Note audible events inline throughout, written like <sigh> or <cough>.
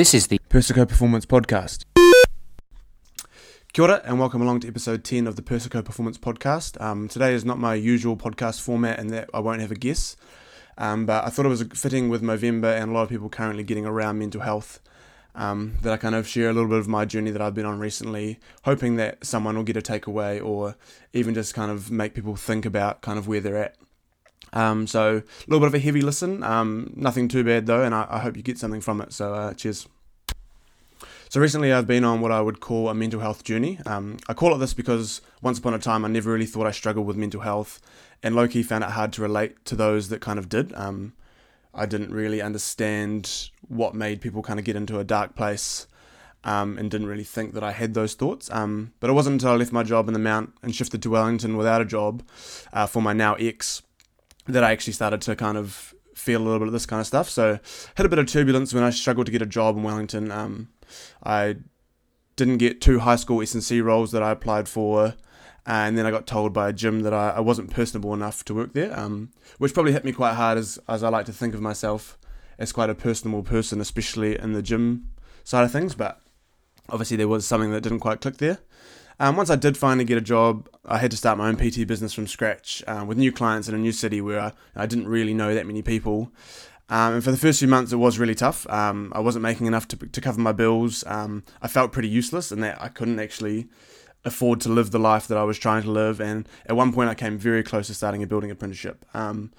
This is the Persico Performance Podcast. Kia ora and welcome along to episode 10 of the Persico Performance Podcast. Um, today is not my usual podcast format and that I won't have a guest, um, but I thought it was fitting with November and a lot of people currently getting around mental health um, that I kind of share a little bit of my journey that I've been on recently, hoping that someone will get a takeaway or even just kind of make people think about kind of where they're at. Um, so a little bit of a heavy listen, um, nothing too bad though, and I, I, hope you get something from it. So uh, cheers. So recently I've been on what I would call a mental health journey. Um, I call it this because once upon a time I never really thought I struggled with mental health, and Loki found it hard to relate to those that kind of did. Um, I didn't really understand what made people kind of get into a dark place. Um, and didn't really think that I had those thoughts. Um, but it wasn't until I left my job in the Mount and shifted to Wellington without a job uh, for my now ex that I actually started to kind of feel a little bit of this kind of stuff. So had a bit of turbulence when I struggled to get a job in Wellington. Um, I didn't get two high school S&C roles that I applied for. And then I got told by a gym that I, I wasn't personable enough to work there, um, which probably hit me quite hard as, as I like to think of myself as quite a personable person, especially in the gym side of things. But obviously, there was something that didn't quite click there. Um, once I did finally get a job, I had to start my own PT business from scratch uh, with new clients in a new city where I, I didn't really know that many people. Um, and for the first few months, it was really tough. Um, I wasn't making enough to, to cover my bills. Um, I felt pretty useless and that I couldn't actually afford to live the life that I was trying to live. And at one point, I came very close to starting a building apprenticeship. Um,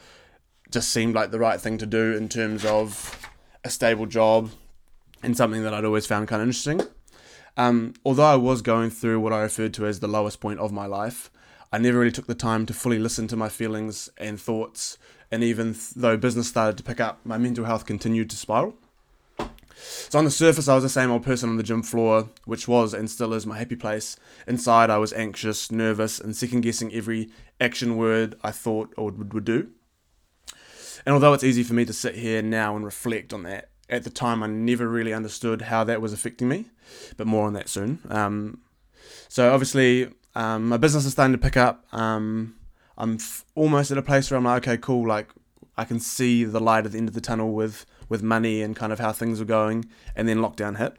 just seemed like the right thing to do in terms of a stable job and something that I'd always found kind of interesting. Um, although I was going through what I referred to as the lowest point of my life, I never really took the time to fully listen to my feelings and thoughts. And even th- though business started to pick up, my mental health continued to spiral. So on the surface, I was the same old person on the gym floor, which was and still is my happy place. Inside, I was anxious, nervous, and second guessing every action word I thought or would, would do. And although it's easy for me to sit here now and reflect on that, at the time I never really understood how that was affecting me, but more on that soon. Um, so obviously, um, my business is starting to pick up. Um, I'm f- almost at a place where I'm like, okay, cool, like I can see the light at the end of the tunnel with with money and kind of how things were going, and then lockdown hit.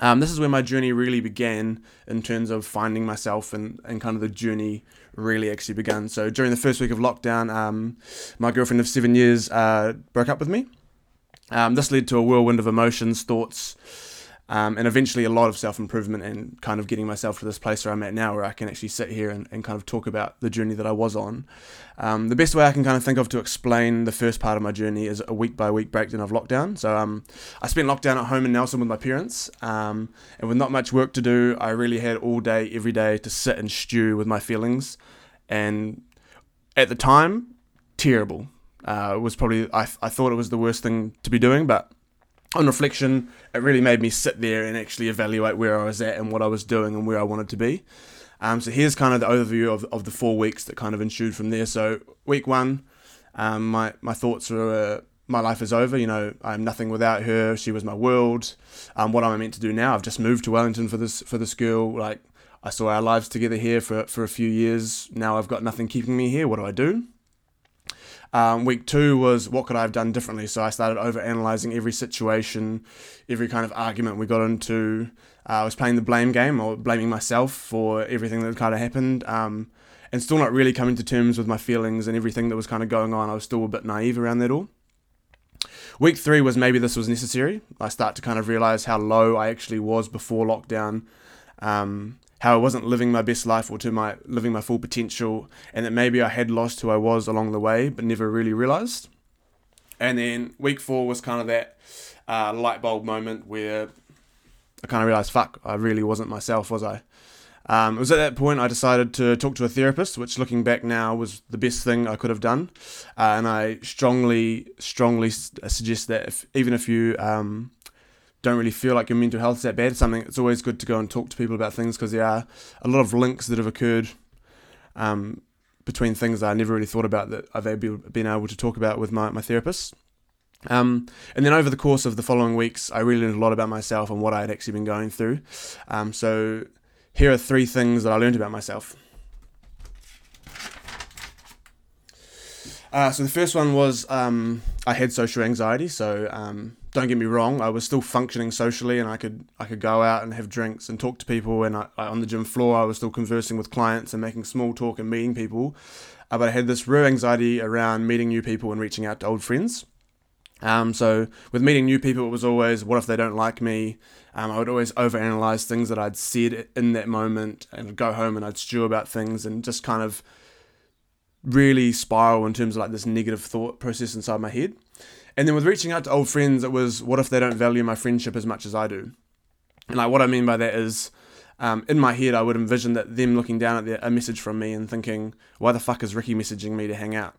Um, this is where my journey really began in terms of finding myself and, and kind of the journey really actually began. So during the first week of lockdown, um, my girlfriend of seven years uh, broke up with me. Um, this led to a whirlwind of emotions, thoughts, um, and eventually a lot of self improvement and kind of getting myself to this place where I'm at now, where I can actually sit here and, and kind of talk about the journey that I was on. Um, the best way I can kind of think of to explain the first part of my journey is a week by week breakdown of lockdown. So um, I spent lockdown at home in Nelson with my parents, um, and with not much work to do, I really had all day, every day to sit and stew with my feelings. And at the time, terrible uh, was probably I, I thought it was the worst thing to be doing, but on reflection, it really made me sit there and actually evaluate where I was at and what I was doing and where I wanted to be. Um, so here's kind of the overview of, of the four weeks that kind of ensued from there. So week one, um, my my thoughts were. Uh, my life is over. You know, I'm nothing without her. She was my world. Um, what am I meant to do now? I've just moved to Wellington for this for the school. Like I saw our lives together here for for a few years. Now I've got nothing keeping me here. What do I do? Um, week two was what could I have done differently? So I started over analyzing every situation, every kind of argument we got into. Uh, I was playing the blame game or blaming myself for everything that kind of happened. Um, and still not really coming to terms with my feelings and everything that was kind of going on. I was still a bit naive around that all. Week three was maybe this was necessary. I start to kind of realize how low I actually was before lockdown. Um, how I wasn't living my best life or to my living my full potential, and that maybe I had lost who I was along the way, but never really realized. And then week four was kind of that uh, light bulb moment where I kind of realized, fuck, I really wasn't myself, was I? Um, it was at that point I decided to talk to a therapist, which looking back now was the best thing I could have done. Uh, and I strongly, strongly suggest that if, even if you um, don't really feel like your mental health is that bad, something it's always good to go and talk to people about things because there are a lot of links that have occurred um, between things that I never really thought about that I've been able to talk about with my, my therapist. Um, and then over the course of the following weeks, I really learned a lot about myself and what I had actually been going through. Um, so here are three things that I learned about myself. Uh, so the first one was um, I had social anxiety. So um, don't get me wrong, I was still functioning socially, and I could I could go out and have drinks and talk to people. And I, I, on the gym floor, I was still conversing with clients and making small talk and meeting people. Uh, but I had this real anxiety around meeting new people and reaching out to old friends. Um, so with meeting new people, it was always, what if they don't like me? Um, I would always overanalyze things that I'd said in that moment, and go home and I'd stew about things and just kind of really spiral in terms of like this negative thought process inside my head. And then with reaching out to old friends, it was, what if they don't value my friendship as much as I do? And like what I mean by that is, um, in my head, I would envision that them looking down at the, a message from me and thinking, why the fuck is Ricky messaging me to hang out?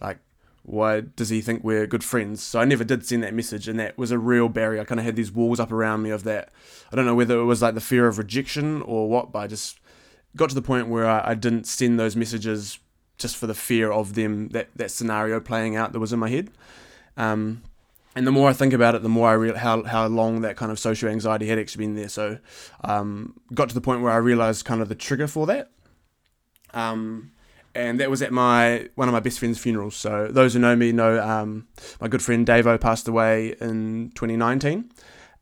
Like, why does he think we're good friends? So I never did send that message, and that was a real barrier. I kind of had these walls up around me of that. I don't know whether it was like the fear of rejection or what, but I just got to the point where I, I didn't send those messages just for the fear of them that that scenario playing out that was in my head. Um, and the more I think about it, the more I real how how long that kind of social anxiety had actually been there. So, um, got to the point where I realized kind of the trigger for that. Um, and that was at my one of my best friend's funerals. So those who know me know um, my good friend Davo passed away in 2019,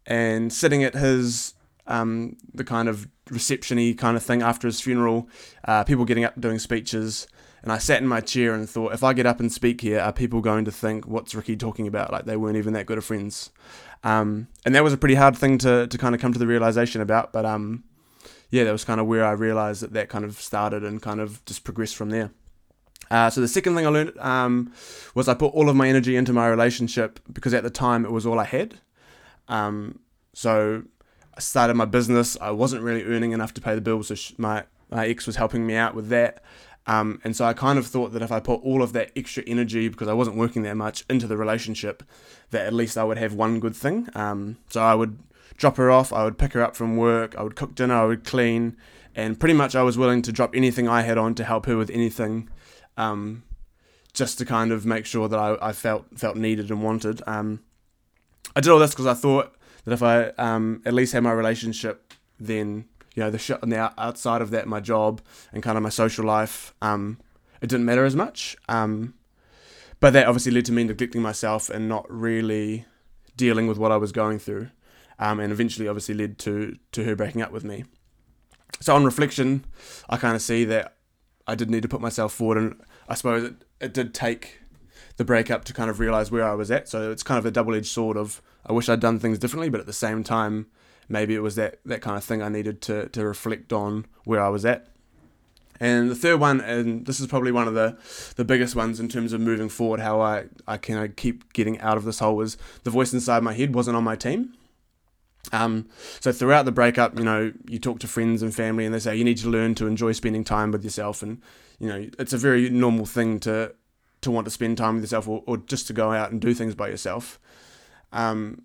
and sitting at his um, the kind of receptiony kind of thing after his funeral, uh, people getting up doing speeches, and I sat in my chair and thought, if I get up and speak here, are people going to think what's Ricky talking about? Like they weren't even that good of friends, um, and that was a pretty hard thing to to kind of come to the realization about, but um, yeah, that was kind of where I realized that that kind of started and kind of just progressed from there. Uh, so the second thing I learned um, was I put all of my energy into my relationship because at the time it was all I had. Um, so I started my business. I wasn't really earning enough to pay the bills, so my my ex was helping me out with that. Um, and so I kind of thought that if I put all of that extra energy, because I wasn't working that much, into the relationship, that at least I would have one good thing. Um, so I would drop her off, I would pick her up from work, I would cook dinner, I would clean, and pretty much I was willing to drop anything I had on to help her with anything, um, just to kind of make sure that I, I felt felt needed and wanted. Um, I did all this because I thought that if I um, at least had my relationship, then you know the the outside of that, my job and kind of my social life, um, it didn't matter as much. Um, but that obviously led to me neglecting myself and not really dealing with what I was going through um, and eventually obviously led to to her breaking up with me. So on reflection, I kind of see that I did need to put myself forward, and I suppose it, it did take the breakup to kind of realize where I was at. So it's kind of a double edged sword of I wish I'd done things differently, but at the same time, maybe it was that that kind of thing I needed to to reflect on where I was at. And the third one, and this is probably one of the, the biggest ones in terms of moving forward, how I, I can keep getting out of this hole was the voice inside my head wasn't on my team. Um, so throughout the breakup, you know, you talk to friends and family, and they say you need to learn to enjoy spending time with yourself, and you know, it's a very normal thing to to want to spend time with yourself, or, or just to go out and do things by yourself. Um,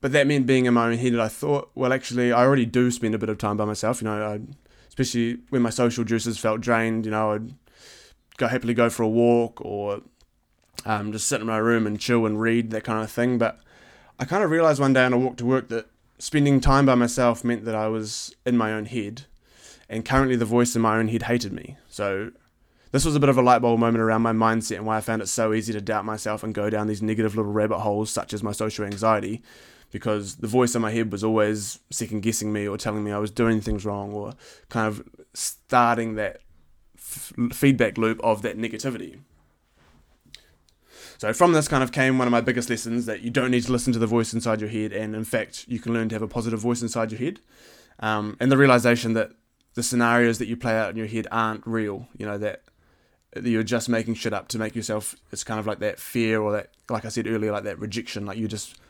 but that meant being in my own head. I thought, well, actually, I already do spend a bit of time by myself. You know, I, especially when my social juices felt drained. You know, I'd go happily go for a walk or um, just sit in my room and chill and read that kind of thing. But I kind of realized one day on a walk to work that spending time by myself meant that I was in my own head, and currently the voice in my own head hated me. So this was a bit of a light bulb moment around my mindset and why I found it so easy to doubt myself and go down these negative little rabbit holes, such as my social anxiety, because the voice in my head was always second guessing me or telling me I was doing things wrong or kind of starting that f- feedback loop of that negativity. So from this kind of came one of my biggest lessons that you don't need to listen to the voice inside your head, and in fact, you can learn to have a positive voice inside your head, um, and the realization that the scenarios that you play out in your head aren't real. You know that you're just making shit up to make yourself. It's kind of like that fear or that, like I said earlier, like that rejection. Like you're just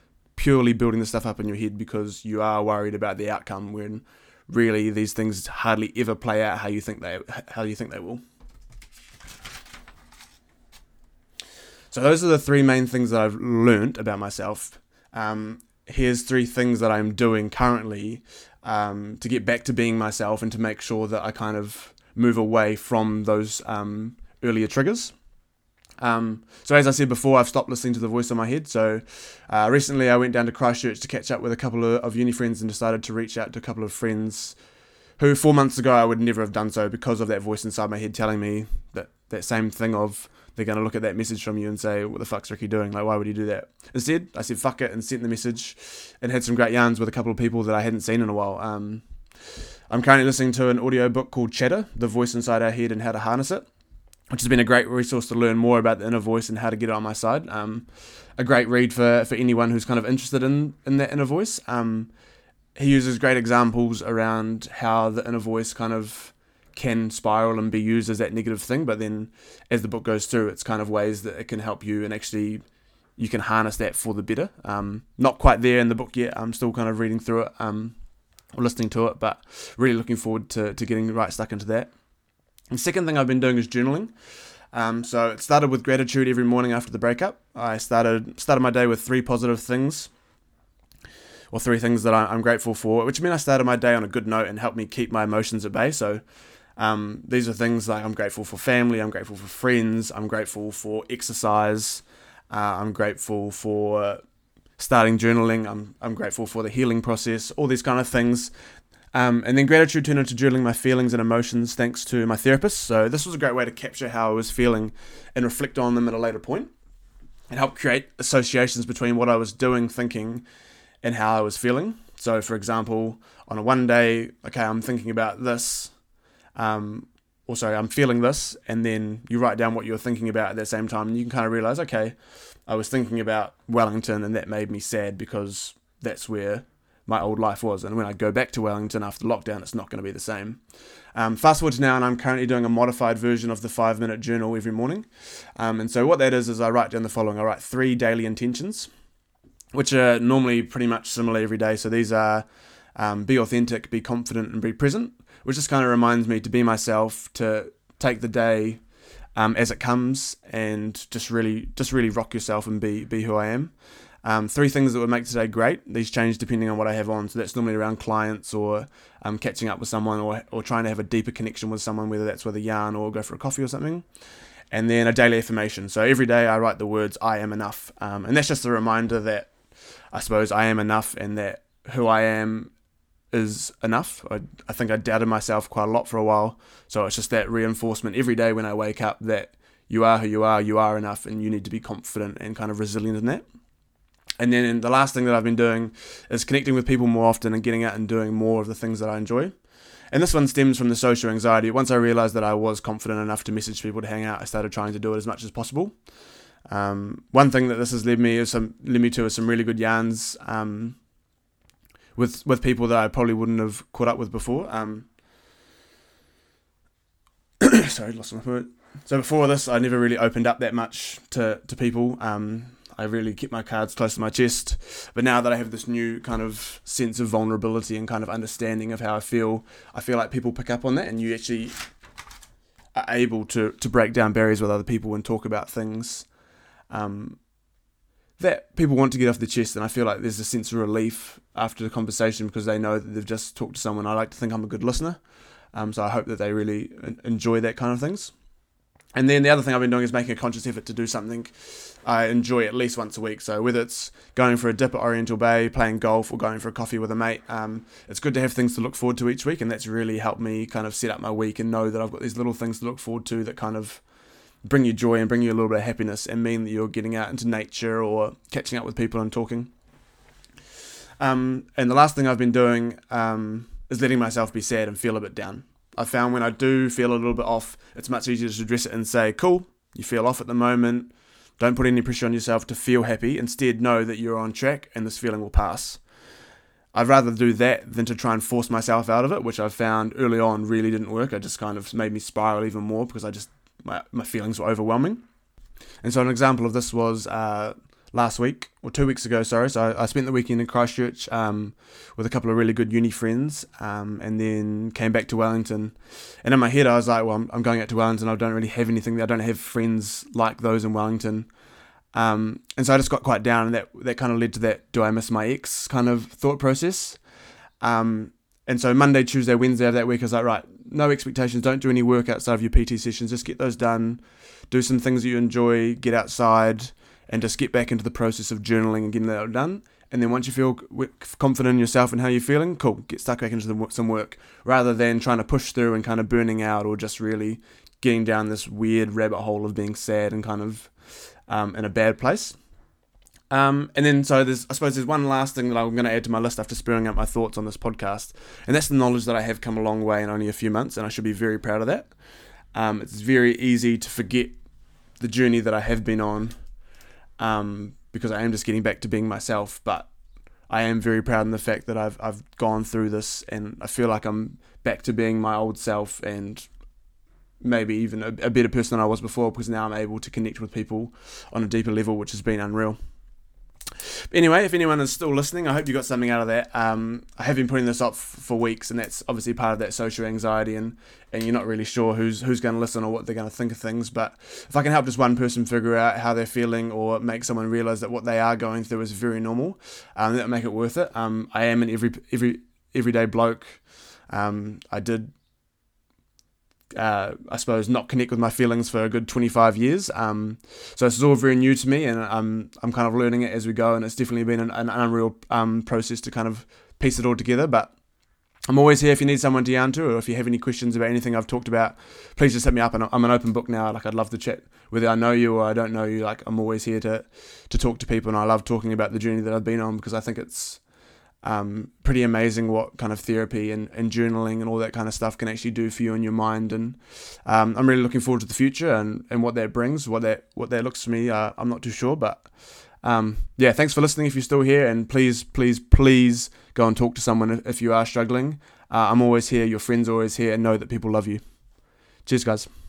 purely building the stuff up in your head because you are worried about the outcome. When really these things hardly ever play out how you think they how you think they will. So those are the three main things that I've learned about myself. Um, here's three things that I'm doing currently um, to get back to being myself and to make sure that I kind of move away from those um, earlier triggers. Um, so as I said before, I've stopped listening to the voice in my head. So uh, recently, I went down to Christchurch to catch up with a couple of, of uni friends and decided to reach out to a couple of friends who four months ago I would never have done so because of that voice inside my head telling me that that same thing of they're going to look at that message from you and say, What the fuck's Ricky doing? Like, why would he do that? Instead, I said, Fuck it, and sent the message and had some great yarns with a couple of people that I hadn't seen in a while. Um, I'm currently listening to an audio book called Chatter The Voice Inside Our Head and How to Harness It, which has been a great resource to learn more about the inner voice and how to get it on my side. Um, a great read for, for anyone who's kind of interested in, in that inner voice. Um, he uses great examples around how the inner voice kind of can spiral and be used as that negative thing, but then as the book goes through, it's kind of ways that it can help you and actually you can harness that for the better. Um, not quite there in the book yet. I'm still kind of reading through it um, or listening to it, but really looking forward to, to getting right stuck into that. The second thing I've been doing is journaling. Um, so it started with gratitude every morning after the breakup. I started started my day with three positive things, or three things that I'm grateful for, which mean I started my day on a good note and helped me keep my emotions at bay. So um, these are things like I'm grateful for family, I'm grateful for friends, I'm grateful for exercise, uh, I'm grateful for starting journaling, I'm, I'm grateful for the healing process, all these kind of things um, and then gratitude turned into journaling my feelings and emotions thanks to my therapist. So this was a great way to capture how I was feeling and reflect on them at a later point and help create associations between what I was doing, thinking, and how I was feeling. So, for example, on a one day, okay, I'm thinking about this, um, or sorry, I'm feeling this, and then you write down what you're thinking about at the same time, and you can kind of realize, okay, I was thinking about Wellington, and that made me sad because that's where my old life was. And when I go back to Wellington after lockdown, it's not going to be the same. Um, fast forward to now, and I'm currently doing a modified version of the five minute journal every morning. Um, and so, what that is, is I write down the following I write three daily intentions, which are normally pretty much similar every day. So, these are um, be authentic, be confident, and be present, which just kind of reminds me to be myself, to take the day. Um, as it comes, and just really, just really rock yourself and be be who I am. Um, three things that would make today great. These change depending on what I have on. So that's normally around clients or um, catching up with someone or, or trying to have a deeper connection with someone, whether that's with a yarn or go for a coffee or something. And then a daily affirmation. So every day I write the words, I am enough. Um, and that's just a reminder that I suppose I am enough and that who I am is enough. I, I think I doubted myself quite a lot for a while. So it's just that reinforcement every day when I wake up that you are who you are, you are enough, and you need to be confident and kind of resilient in that. And then the last thing that I've been doing is connecting with people more often and getting out and doing more of the things that I enjoy. And this one stems from the social anxiety. Once I realized that I was confident enough to message people to hang out, I started trying to do it as much as possible. Um, one thing that this has led me is some led me to is some really good yarns um, with with people that I probably wouldn't have caught up with before. Um, <coughs> sorry, lost my word. So before this, I never really opened up that much to to people. Um, I really keep my cards close to my chest. But now that I have this new kind of sense of vulnerability and kind of understanding of how I feel, I feel like people pick up on that and you actually are able to, to break down barriers with other people and talk about things um, that people want to get off the chest. And I feel like there's a sense of relief after the conversation because they know that they've just talked to someone. I like to think I'm a good listener. Um, so I hope that they really enjoy that kind of things. And then the other thing I've been doing is making a conscious effort to do something I enjoy at least once a week. So whether it's going for a dip at Oriental Bay, playing golf, or going for a coffee with a mate, um, it's good to have things to look forward to each week, and that's really helped me kind of set up my week and know that I've got these little things to look forward to that kind of bring you joy and bring you a little bit of happiness and mean that you're getting out into nature or catching up with people and talking. Um, and the last thing I've been doing um, is letting myself be sad and feel a bit down. I found when I do feel a little bit off, it's much easier to address it and say, cool, you feel off at the moment. Don't put any pressure on yourself to feel happy. Instead, know that you're on track and this feeling will pass. I'd rather do that than to try and force myself out of it, which I found early on really didn't work. It just kind of made me spiral even more because I just, my, my feelings were overwhelming. And so, an example of this was uh, last week or two weeks ago. Sorry, so I, I spent the weekend in Christchurch um, with a couple of really good uni friends, um, and then came back to Wellington. And in my head, I was like, "Well, I'm, I'm going out to Wellington. I don't really have anything. I don't have friends like those in Wellington." Um, and so I just got quite down, and that that kind of led to that "Do I miss my ex?" kind of thought process. Um, and so Monday, Tuesday, Wednesday of that week, I was like, right, no expectations. Don't do any work outside of your PT sessions. Just get those done. Do some things that you enjoy. Get outside and just get back into the process of journaling and getting that done. And then once you feel confident in yourself and how you're feeling, cool, get stuck back into the, some work rather than trying to push through and kind of burning out or just really getting down this weird rabbit hole of being sad and kind of um, in a bad place. Um, and then, so there's, I suppose there's one last thing that I'm going to add to my list after spurring up my thoughts on this podcast, and that's the knowledge that I have come a long way in only a few months, and I should be very proud of that. Um, it's very easy to forget the journey that I have been on um, because I am just getting back to being myself, but I am very proud in the fact that I've I've gone through this, and I feel like I'm back to being my old self, and maybe even a, a better person than I was before because now I'm able to connect with people on a deeper level, which has been unreal. Anyway, if anyone is still listening, I hope you got something out of that. Um, I have been putting this up for weeks, and that's obviously part of that social anxiety, and, and you're not really sure who's who's going to listen or what they're going to think of things. But if I can help just one person figure out how they're feeling, or make someone realize that what they are going through is very normal, um, that'll make it worth it. Um, I am an every every everyday bloke. Um, I did uh, I suppose, not connect with my feelings for a good 25 years. Um, so this is all very new to me, and I'm I'm kind of learning it as we go, and it's definitely been an, an unreal um, process to kind of piece it all together. But I'm always here if you need someone to yarn to, or if you have any questions about anything I've talked about, please just hit me up. And I'm an open book now. Like I'd love to chat, whether I know you or I don't know you. Like I'm always here to to talk to people, and I love talking about the journey that I've been on because I think it's um, pretty amazing what kind of therapy and, and journaling and all that kind of stuff can actually do for you and your mind. And um, I'm really looking forward to the future and, and what that brings. What that what that looks for me, uh, I'm not too sure, but um, yeah, thanks for listening. If you're still here, and please, please, please go and talk to someone if, if you are struggling. Uh, I'm always here. Your friends are always here, and know that people love you. Cheers, guys.